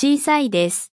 小さいです。